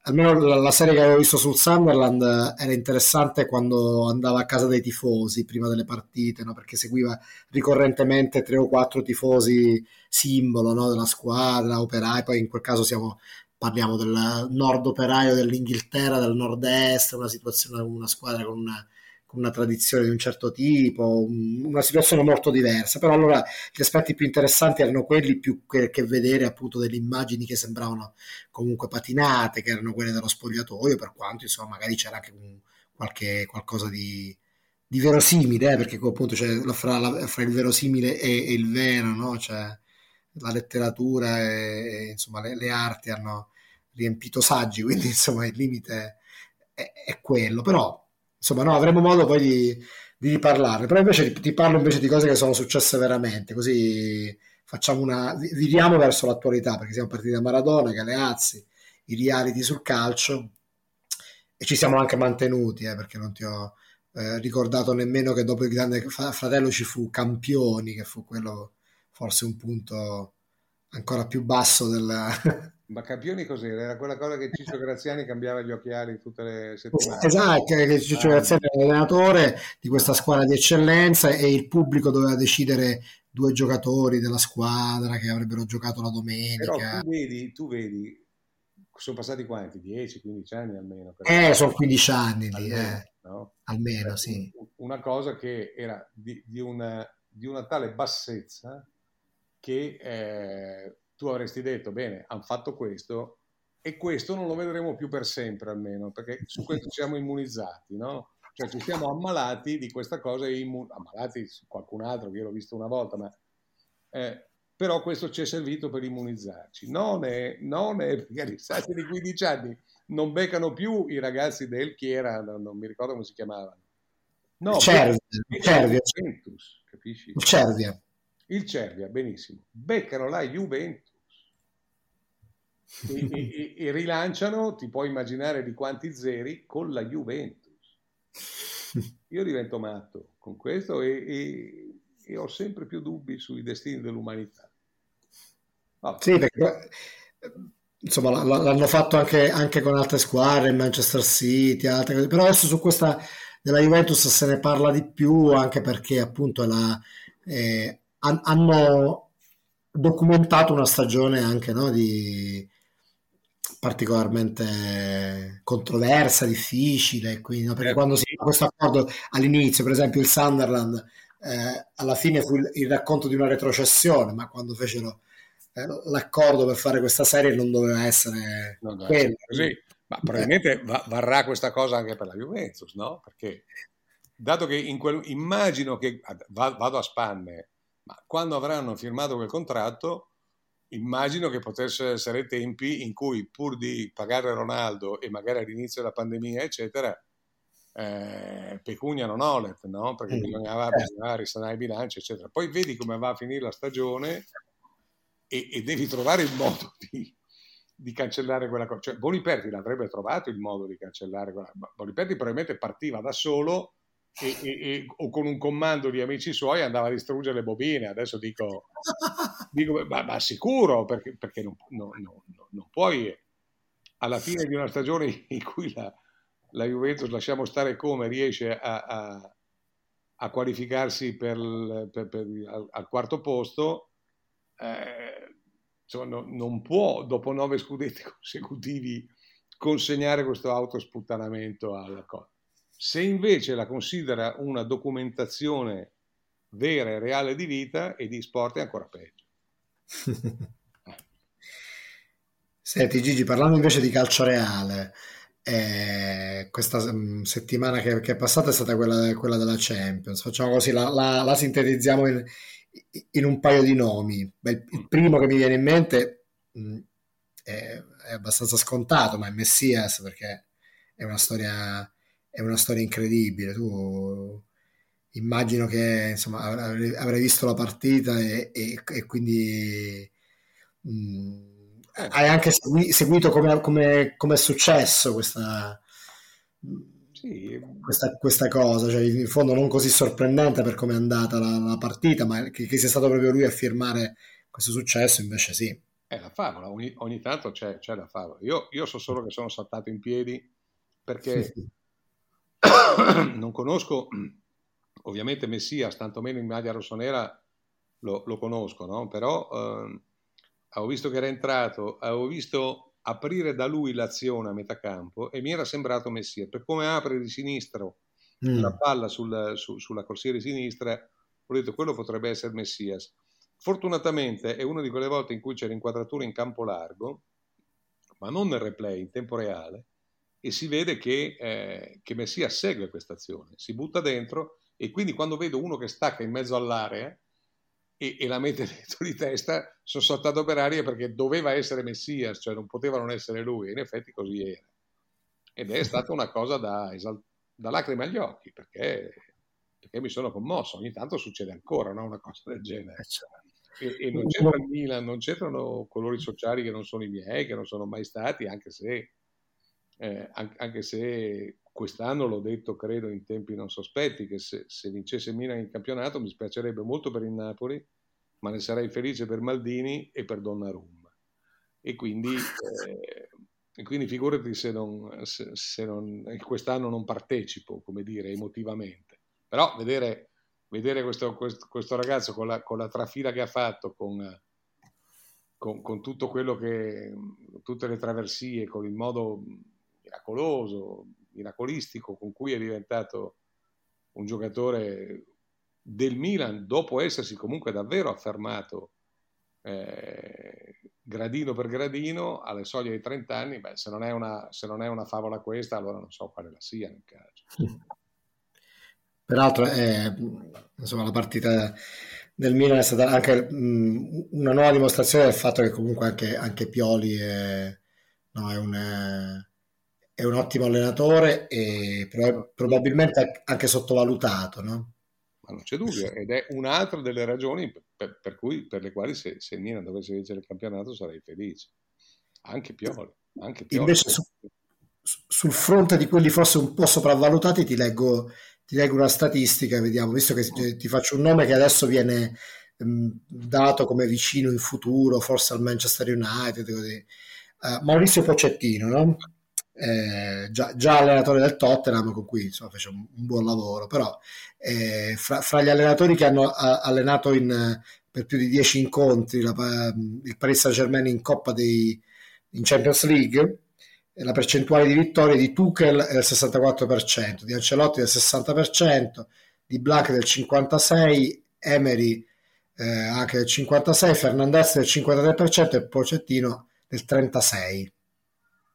almeno la, la, serie che avevo visto sul Sunderland era interessante quando andava a casa dei tifosi prima delle partite, no? perché seguiva ricorrentemente tre o quattro tifosi simbolo no? della squadra, operai, poi in quel caso siamo parliamo del nord operaio dell'Inghilterra, del nord-est, una situazione, una squadra con una una tradizione di un certo tipo, una situazione molto diversa, però allora gli aspetti più interessanti erano quelli più che, che, vedere appunto delle immagini che sembravano comunque patinate, che erano quelle dello spogliatoio, per quanto insomma magari c'era anche un, qualche, qualcosa di, di verosimile, eh, perché appunto c'è fra, fra, il verosimile e, e il vero, no? cioè, la letteratura e, e insomma le, le, arti hanno riempito saggi, quindi insomma il limite è, è quello, però insomma, no, avremo modo poi di, di riparlarne. Però invece ti, parlo invece di cose che sono successe veramente, così facciamo una. viriamo verso l'attualità, perché siamo partiti da Maradona, Galeazzi, i reality sul calcio e ci siamo anche mantenuti, eh, perché non ti ho eh, ricordato nemmeno che dopo il grande fratello ci fu Campioni, che fu quello forse un punto ancora più basso del, Ma Campioni cos'era? Era quella cosa che Ciccio Graziani cambiava gli occhiali tutte le settimane. Esatto, che Ciccio ah. Graziani era l'allenatore di questa squadra di eccellenza e il pubblico doveva decidere due giocatori della squadra che avrebbero giocato la domenica. Però tu vedi, tu vedi sono passati quanti? 10-15 anni almeno? Eh, sono 15 anni lì, almeno, eh. no? almeno sì. Una cosa che era di, di, una, di una, tale bassezza che... Eh, tu avresti detto, bene, hanno fatto questo e questo non lo vedremo più per sempre almeno, perché su questo siamo immunizzati, no? Cioè ci siamo ammalati di questa cosa, immun- ammalati qualcun altro che io l'ho visto una volta, ma... Eh, però questo ci è servito per immunizzarci. Non è, non è perché agli stati di 15 anni non beccano più i ragazzi del chi era, non, non mi ricordo come si chiamavano. No, Cervia, Cervia. Juventus, capisci? Cervia. Il Cervia, benissimo. Beccano la Juventus e, e, e, rilanciano, ti puoi immaginare di quanti zeri, con la Juventus. Io divento matto con questo e, e ho sempre più dubbi sui destini dell'umanità. Oh. Sì, perché insomma l'hanno fatto anche, anche, con altre squadre, Manchester City, altre cose, però adesso su questa della Juventus se ne parla di più anche perché appunto la, eh, hanno documentato una stagione anche no, di, particolarmente controversa, difficile, quindi, no? perché certo. quando si fa questo accordo all'inizio, per esempio il Sunderland, eh, alla fine fu il, il, racconto di una retrocessione, ma quando fecero eh, l'accordo per fare questa serie non doveva essere non quello. Così. Ma probabilmente va, varrà questa cosa anche per la Juventus, no? Perché dato che in quel, immagino che vado a spanne, ma quando avranno firmato quel contratto, immagino che potessero essere tempi in cui pur di pagare Ronaldo e magari all'inizio della pandemia, eccetera, eh, pecunia non olet, no? Perché mm, bisognava, certo. bisognava risanare i bilanci, eccetera. Poi vedi come va a finire la stagione e, e devi trovare il modo di, di cancellare quella cosa. Cioè, Boniperti l'avrebbe trovato il modo di cancellare quella. Boniperti probabilmente partiva da solo e, e, e, o con un comando di amici suoi andava a distruggere le bobine. Adesso dico, dico ma, ma, sicuro, perché, perché non, no, no, no, non, puoi, alla fine di una stagione in cui la, la Juventus, lasciamo stare come, riesce a, a, a qualificarsi per, per, per, al, al, quarto posto, eh, insomma, non può, dopo nove scudetti consecutivi, consegnare questo autosputtanamento alla cosa. Se invece la considera una documentazione vera e reale di vita e di sport è ancora peggio. Senti Gigi, parlando invece di calcio reale, eh, questa um, settimana che, che, è passata è stata quella, quella della Champions. Facciamo così, la, la, la sintetizziamo in, in, un paio di nomi. Beh, il, primo che mi viene in mente mh, mm, è, è, abbastanza scontato, ma è Messias perché è una storia è una storia incredibile. Tu immagino che insomma, avrai visto la partita e, e, e quindi mh, mm, hai anche seguito come, come, come, è successo questa, sì. questa, questa, cosa, cioè, in fondo non così sorprendente per come è andata la, la partita, ma che, che, sia stato proprio lui a firmare questo successo, invece sì. È la favola, ogni, ogni tanto c'è, c'è, la favola. Io, io so solo che sono saltato in piedi perché non conosco ovviamente Messias, tantomeno in maglia rossonera lo, lo conosco, no? però eh, avevo visto che era entrato, avevo visto aprire da lui l'azione a metà campo e mi era sembrato Messia, per come apre di sinistro mm. la palla sul, su, sulla corsiera sinistra, ho detto quello potrebbe essere Messias. Fortunatamente è una di quelle volte in cui c'è l'inquadratura in campo largo, ma non nel replay, in tempo reale, e si vede che, eh, che Messia segue questa azione, si butta dentro e quindi quando vedo uno che stacca in mezzo all'area e, e la mette dentro di testa, sono saltato per aria perché doveva essere Messias, cioè non poteva non essere lui, e in effetti così era. Ed è stata una cosa da, esalt- da lacrime agli occhi, perché, perché, mi sono commosso, ogni tanto succede ancora no? una cosa del genere. Eh, e, e non c'entra il Milan, non c'entrano colori sociali che non sono i miei, che non sono mai stati, anche se eh, anche se quest'anno l'ho detto, credo, in tempi non sospetti, che se, se vincesse Milan in campionato mi spiacerebbe molto per il Napoli, ma ne sarei felice per Maldini e per Donnarumma. E quindi, eh, e quindi figurati se, non, se, se non, quest'anno non partecipo, come dire, emotivamente. Però vedere, vedere questo, questo, questo, ragazzo con la, con la, trafila che ha fatto, con, con, con tutto quello che, tutte le traversie, con il modo miracoloso, miracolistico con cui è diventato un giocatore del Milan dopo essersi comunque davvero affermato eh, gradino per gradino alle soglie dei 30 anni, beh, se non, è una, se non è una favola questa, allora non so quale la sia nel calcio. Peraltro, eh, insomma, la partita del Milan è stata anche mh, una nuova dimostrazione del fatto che comunque anche, anche Pioli è, no, è un è un ottimo allenatore e probabilmente anche sottovalutato, no? Ma non c'è dubbio, ed è un'altra delle ragioni per, per, cui, per le quali se, se Milan dovesse vincere il campionato sarei felice. Anche Pioli. Anche Pioli. Invece su, sul fronte di quelli forse un po' sopravvalutati ti leggo, ti leggo una statistica, vediamo, visto che ti, faccio un nome che adesso viene dato come vicino in futuro, forse al Manchester United, così. Uh, Maurizio Pocettino, no? Eh, già, già, allenatore del Tottenham con cui insomma, fece un, un buon lavoro, però eh, fra, fra, gli allenatori che hanno a, allenato in, per più di dieci incontri la, il Paris Saint Germain in Coppa dei, in Champions League la percentuale di vittorie di Tuchel è del 64%, di Ancelotti del 60%, di Black del 56%, Emery eh, anche del 56%, Fernandez del 53% e Pocettino del 36%.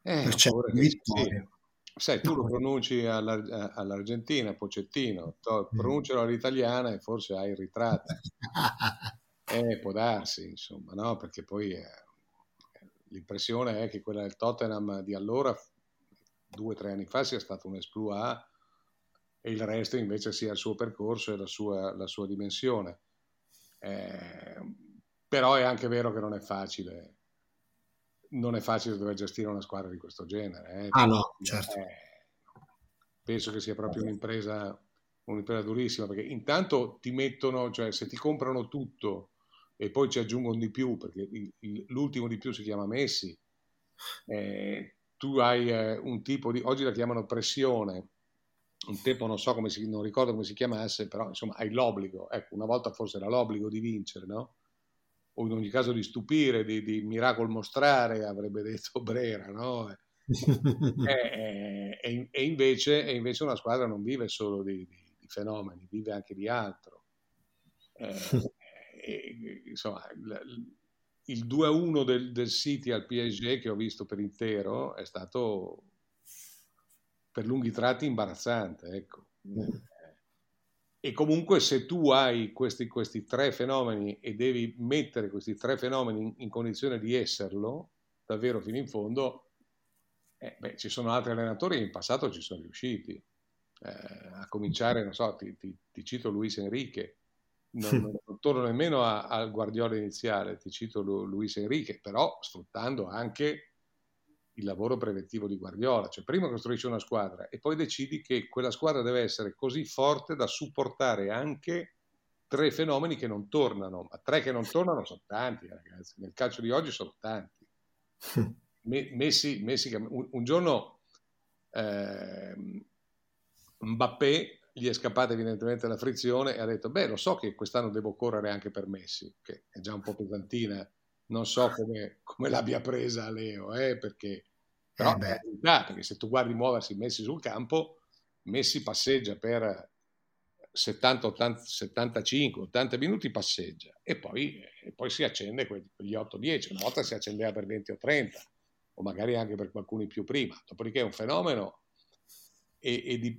Eh, di vittorie. Sì. Sai, tu lo pronunci all'Ar- all'Argentina, Pocettino, to- mm. pronuncialo all'italiana e forse hai il ritratto. eh, può darsi, insomma, no? Perché poi... Eh, l'impressione è che quella del Tottenham di allora, due o tre anni fa, sia stato un esploit e il resto invece sia il suo percorso e la sua, la sua dimensione. Eh, però è anche vero che non è facile. Non è facile dover gestire una squadra di questo genere. Eh. Ah no, certo. Eh, penso che sia proprio un'impresa, un'impresa durissima perché intanto ti mettono, cioè se ti comprano tutto e poi ci aggiungono di più, perché il, il, l'ultimo di più si chiama Messi, eh, tu hai eh, un tipo di, oggi la chiamano pressione, un tempo non so come si, non ricordo come si chiamasse, però insomma hai l'obbligo, ecco, una volta forse era l'obbligo di vincere, no? O in ogni caso di stupire, di, di miracol mostrare, avrebbe detto Brera, no? e, e, e, invece, e, invece, una squadra non vive solo di, di fenomeni, vive anche di altro. Eh, insomma, il 2-1 del, del City al PSG che ho visto per intero è stato per lunghi tratti imbarazzante. Ecco. Mm. E comunque se tu hai questi, questi, tre fenomeni e devi mettere questi tre fenomeni in, in condizione di esserlo, davvero fino in fondo, eh, beh, ci sono altri allenatori che in passato ci sono riusciti. Eh, a cominciare, non so, ti, ti, ti cito Luis Enrique, non, non torno nemmeno al Guardiola iniziale, ti cito Lu, Luis Enrique, però sfruttando anche il lavoro preventivo di Guardiola, cioè prima costruisci una squadra e poi decidi che quella squadra deve essere così forte da supportare anche tre fenomeni che non tornano, ma tre che non tornano sono tanti ragazzi, nel calcio di oggi sono tanti. Messi, Messi un, un giorno eh, Mbappé gli è scappata evidentemente la frizione e ha detto, beh, lo so che quest'anno devo correre anche per Messi, che è già un po' pesantina, non so come, come l'abbia presa Leo, eh, perché, però eh verità, perché se tu guardi muoversi Messi sul campo, Messi passeggia per 70, 80, 75, 80 minuti passeggia e poi, e poi si accende quegli 8-10, una volta si accendeva per 20 o 30 o magari anche per qualcuno più prima, dopodiché è un fenomeno e, e di,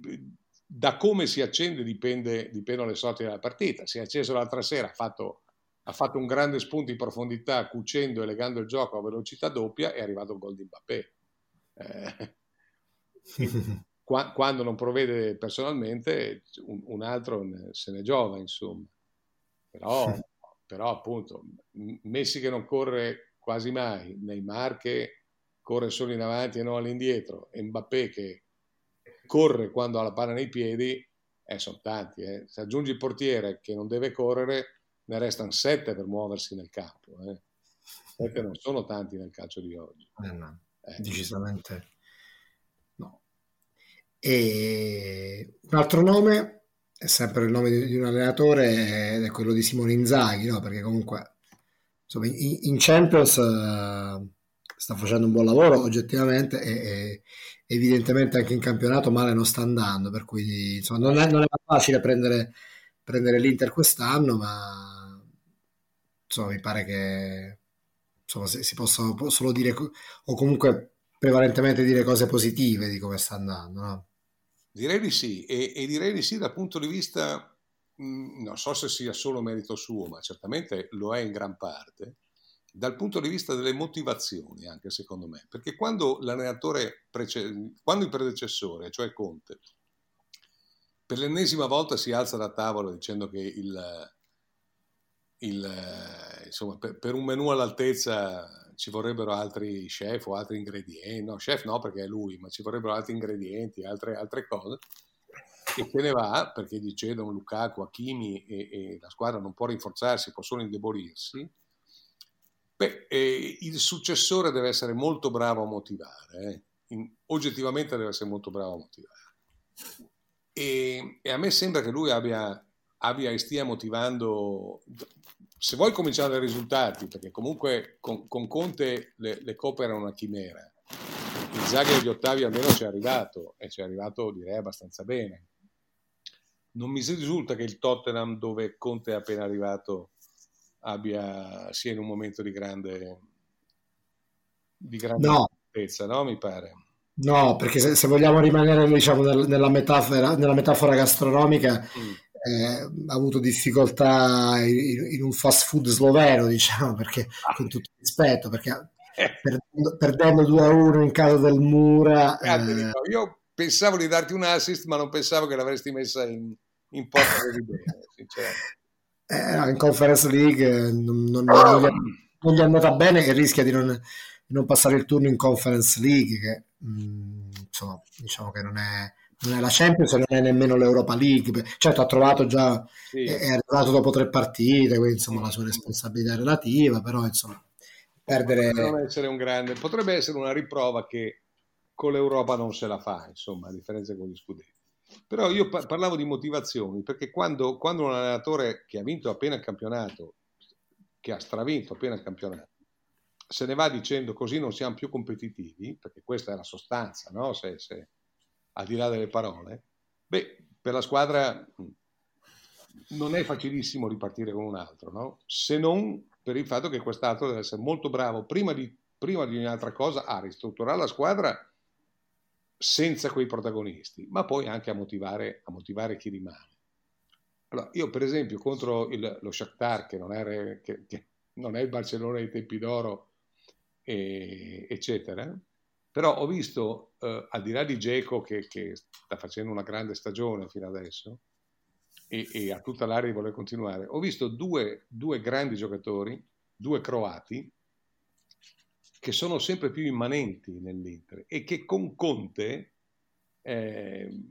da come si accende dipende, dipendono le sorti della partita. Si è acceso l'altra sera, ha fatto, ha fatto, un grande spunto in profondità, cucendo e legando il gioco a velocità doppia, è arrivato il gol di Mbappé. Eh, quando non provvede personalmente, un, un, altro se ne giova, insomma. Però, però, appunto, Messi che non corre quasi mai, Neymar che corre solo in avanti e non all'indietro, e Mbappé che corre quando ha la palla nei piedi, eh, sono tanti. Eh. Se aggiungi il portiere che non deve correre, ne restano sette per muoversi nel campo. Eh. Perché non sono tanti nel calcio di oggi. Eh no, eh. decisamente no. E un altro nome è sempre il nome di, un allenatore ed è quello di Simone Inzaghi, no? perché comunque insomma, in, Champions uh, sta facendo un buon lavoro oggettivamente e, e, evidentemente anche in campionato male non sta andando, per cui insomma, non, è, non è facile prendere, prendere l'Inter quest'anno, ma insomma, mi pare che insomma, si, possano solo dire o comunque prevalentemente dire cose positive di come sta andando. No? Direi di sì, e, e, direi di sì dal punto di vista, mh, non so se sia solo merito suo, ma certamente lo è in gran parte dal punto di vista delle motivazioni, anche secondo me, perché quando l'allenatore, prece- quando il predecessore, cioè Conte, per l'ennesima volta si alza da tavola dicendo che il, il, insomma, per, per, un menù all'altezza ci vorrebbero altri chef o altri ingredienti, no, chef no perché è lui, ma ci vorrebbero altri ingredienti, altre, altre cose, e se ne va perché gli cedono Lukaku, Hakimi e, e la squadra non può rinforzarsi, può solo indebolirsi, Beh, eh, il successore deve essere molto bravo a motivare, eh. In, oggettivamente deve essere molto bravo a motivare. E, e a me sembra che lui abbia, abbia e stia motivando se vuoi cominciare dai risultati, perché comunque con, con Conte le, le, coppe erano una chimera, il Zaghi agli ottavi almeno ci è arrivato e ci è arrivato direi abbastanza bene. Non mi risulta che il Tottenham dove Conte è appena arrivato abbia, sia in un momento di grande, di grande no. Certezza, no? Mi pare. No, perché se, se vogliamo rimanere diciamo, nella, metafora, nella metafora gastronomica, mm eh, ha avuto difficoltà in, in, un fast food sloveno, diciamo, perché ah. con tutto il rispetto, perché eh. perdendo, perdendo 2 a 1 in casa del Mura. Eh... Io pensavo di darti un assist, ma non pensavo che l'avresti messa in, in porta dell'idea, sinceramente. Eh, in Conference League non, non, non, gli è, non, gli è, andata bene e rischia di non, di non, passare il turno in Conference League, che mh, mm, insomma, diciamo che non è non è la Champions non è nemmeno l'Europa League. Certo, ha trovato già, sì. è arrivato dopo tre partite, quindi insomma la sua responsabilità relativa, però insomma perdere... Potrebbe essere un grande, potrebbe essere una riprova che con l'Europa non se la fa, insomma, a differenza con gli scudetti. Però io parlavo di motivazioni, perché quando, quando un allenatore che ha vinto appena il campionato, che ha stravinto appena il campionato, se ne va dicendo così non siamo più competitivi, perché questa è la sostanza, no? se, se al di là delle parole, beh, per la squadra non è facilissimo ripartire con un altro, no? se non per il fatto che quest'altro deve essere molto bravo prima di, prima di ogni altra cosa a ristrutturare la squadra senza quei protagonisti, ma poi anche a motivare, a motivare chi rimane. Allora, io per esempio contro il, lo Shakhtar, che non, è, che, che non è il Barcellona dei tempi d'oro, e, eccetera, però ho visto, eh, al di là di Geco che, che, sta facendo una grande stagione fino adesso e, e ha tutta l'area di voler continuare, ho visto due, due, grandi giocatori, due croati, che sono sempre più immanenti nell'Inter e che con Conte eh,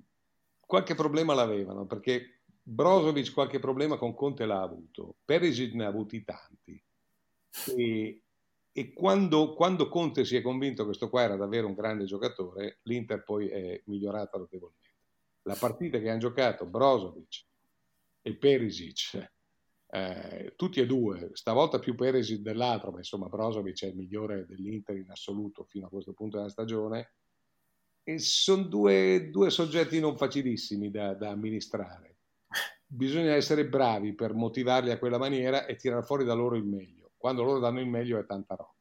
qualche problema l'avevano, perché Brozovic qualche problema con Conte l'ha avuto, Perisic ne ha avuti tanti. E, e quando, quando, Conte si è convinto che questo qua era davvero un grande giocatore, l'Inter poi è migliorata notevolmente. La partita che hanno giocato Brozovic e Perisic, eh, tutti e due, stavolta più Perisic dell'altro, ma insomma Brozovic è il migliore dell'Inter in assoluto fino a questo punto della stagione, sono due, due soggetti non facilissimi da, da amministrare. Bisogna essere bravi per motivarli a quella maniera e tirare fuori da loro il meglio quando loro danno il meglio è tanta roba.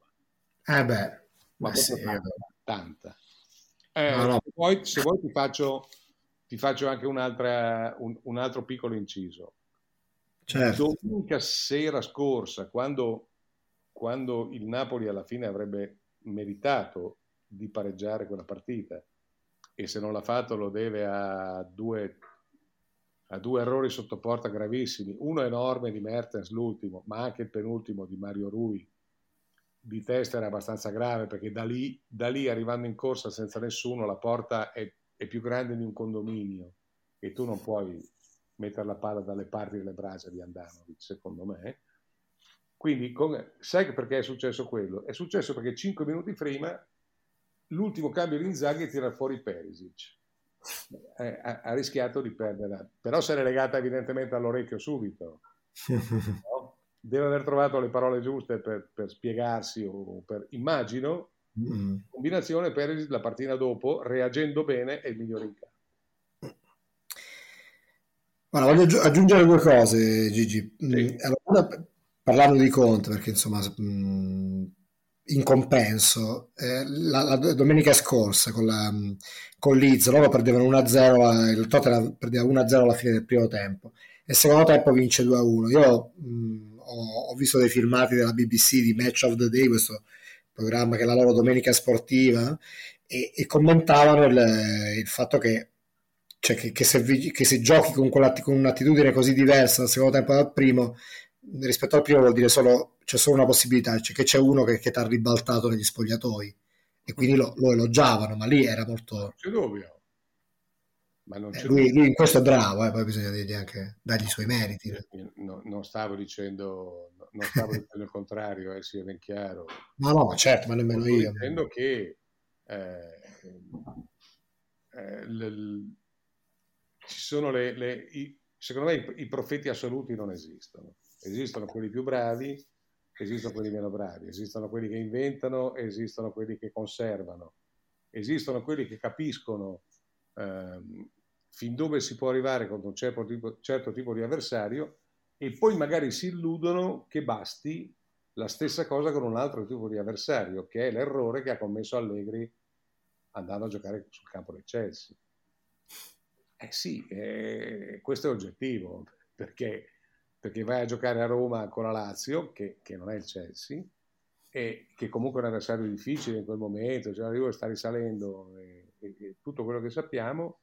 Eh beh, ma sì, tanta. tanta. Eh, no, no. Se, vuoi, se, vuoi, ti faccio, ti faccio anche un, un, altro piccolo inciso. Certo. Domenica sera scorsa, quando, quando il Napoli alla fine avrebbe meritato di pareggiare quella partita e se non l'ha fatto lo deve a due a due errori sotto porta gravissimi, uno enorme di Mertens, l'ultimo, ma anche il penultimo di Mario Rui, di testa era abbastanza grave perché da lì, da lì arrivando in corsa senza nessuno la porta è, è, più grande di un condominio e tu non puoi mettere la palla dalle parti delle braccia di Andanovic, secondo me. Quindi, con, sai perché è successo quello? È successo perché cinque minuti prima l'ultimo cambio di Inzaghi tira fuori Perisic ha, ha, rischiato di perderla. Però se l'è legata evidentemente all'orecchio subito. no? Deve aver trovato le parole giuste per, per spiegarsi o per, immagino, mm. combinazione per la partita dopo, reagendo bene, è il migliore in campo. Allora, voglio aggiungere due cose, Gigi. Sì. Mm, allora, parlando di Conte, perché insomma mh, mm, in compenso. Eh, la, la, domenica scorsa con, la, con Leeds loro perdevano 1-0 il Tottenham perdeva 1-0 alla fine del primo tempo. E il secondo tempo vince 2-1 io mh, ho, ho, visto dei filmati della BBC di Match of the Day questo programma che è la loro domenica sportiva e, e commentavano il, il, fatto che, cioè che, che, se, che se giochi con, con un'attitudine così diversa dal secondo tempo dal primo rispetto al primo vuol dire solo c'è solo una possibilità, cioè che c'è uno che, che ti ha ribaltato negli spogliatoi e quindi lo, lo, elogiavano, ma lì era molto... C'è dubbio. Eh, lui, lui, in questo è bravo, eh, poi bisogna dirgli anche dargli i suoi meriti. No, non stavo dicendo, non stavo dicendo il contrario, eh, sia ben chiaro. No, no, certo, ma nemmeno io. dicendo che eh, eh, le, ci sono le, le i, secondo me i, i profeti assoluti non esistono Esistono quelli più bravi, esistono quelli meno bravi, esistono quelli che inventano, esistono quelli che conservano, esistono quelli che capiscono ehm, fin dove si può arrivare con un certo tipo, certo tipo di avversario e poi magari si illudono che basti la stessa cosa con un altro tipo di avversario, che è l'errore che ha commesso Allegri andando a giocare sul campo del Chelsea. Eh sì, eh, questo è oggettivo, perché, perché, vai a giocare a Roma con la Lazio, che, che, non è il Chelsea, e che comunque è un avversario difficile in quel momento, cioè la Juve sta risalendo e, e, e tutto quello che sappiamo,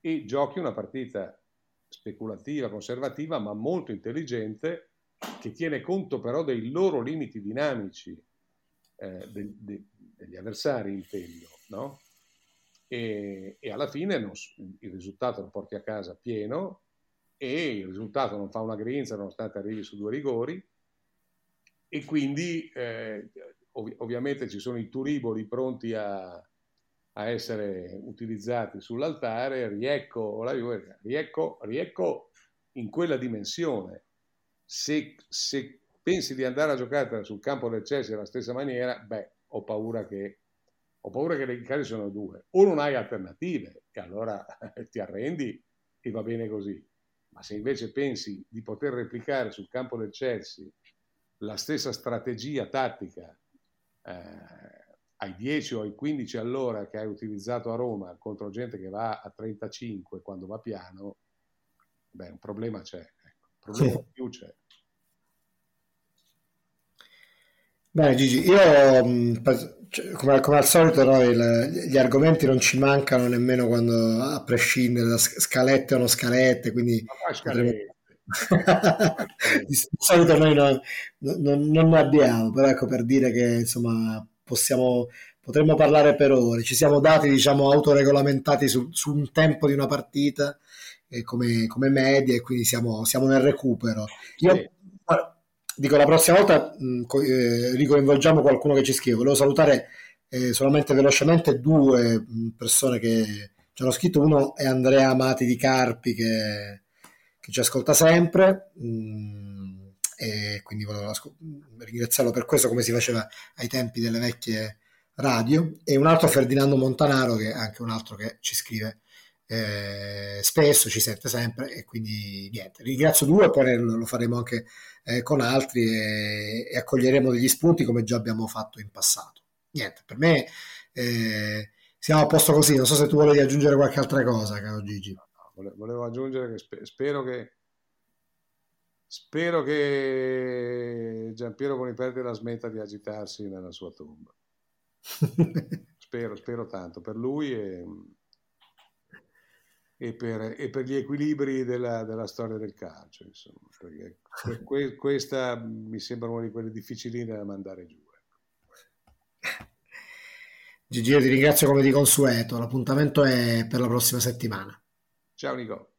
e giochi una partita speculativa, conservativa, ma molto intelligente, che tiene conto però dei loro limiti dinamici, eh, de, de, degli avversari intendo, no? E, e, alla fine non, il risultato lo porti a casa pieno e il risultato non fa una grinza nonostante arrivi su due rigori e quindi eh, ov- ovviamente ci sono i turiboli pronti a, a essere utilizzati sull'altare, riecco riecco, riecco in quella dimensione se, se, pensi di andare a giocare sul campo del Chelsea alla stessa maniera, beh, ho paura che, ho paura che i casi sono due. O non hai alternative e allora ti arrendi e va bene così. Ma se invece pensi di poter replicare sul campo del Chelsea la stessa strategia tattica eh, ai 10 o ai 15 all'ora che hai utilizzato a Roma contro gente che va a 35 quando va piano, beh, un problema c'è problema sì. più c'è. Bene Gigi, io mm, cioè, come, come, al solito no, il, gli argomenti non ci mancano nemmeno quando a prescindere da scalette o non scalette, quindi scalette. di solito noi non, non, non, ne abbiamo, però ecco per dire che insomma possiamo, potremmo parlare per ore, ci siamo dati diciamo autoregolamentati su, su un tempo di una partita eh, come, come media e quindi siamo, siamo nel recupero. Io sì. Dico la prossima volta mh, eh, ricoinvolgiamo qualcuno che ci scrive. Volevo salutare eh, solamente velocemente due mh, persone che ci hanno scritto. Uno è Andrea Amati di Carpi che, che ci ascolta sempre. Mh, e quindi volevo ringraziarlo per questo come si faceva ai tempi delle vecchie radio e un altro Ferdinando Montanaro che è anche un altro che ci scrive eh, spesso, ci sente sempre e quindi niente, ringrazio due, poi lo faremo anche eh, con altri e, e, accoglieremo degli spunti come già abbiamo fatto in passato. Niente, per me eh, siamo a posto così, non so se tu volevi aggiungere qualche altra cosa, caro Gigi. volevo aggiungere che spe- spero che spero che Giampiero Boniperti la smetta di agitarsi nella sua tomba. spero, spero tanto per lui e e per, e per gli equilibri della, della, storia del calcio, insomma, perché que, questa mi sembra una di quelle difficiline da mandare giù. Ecco. Gigi, io ti ringrazio come di consueto, l'appuntamento è per la prossima settimana. Ciao Nico.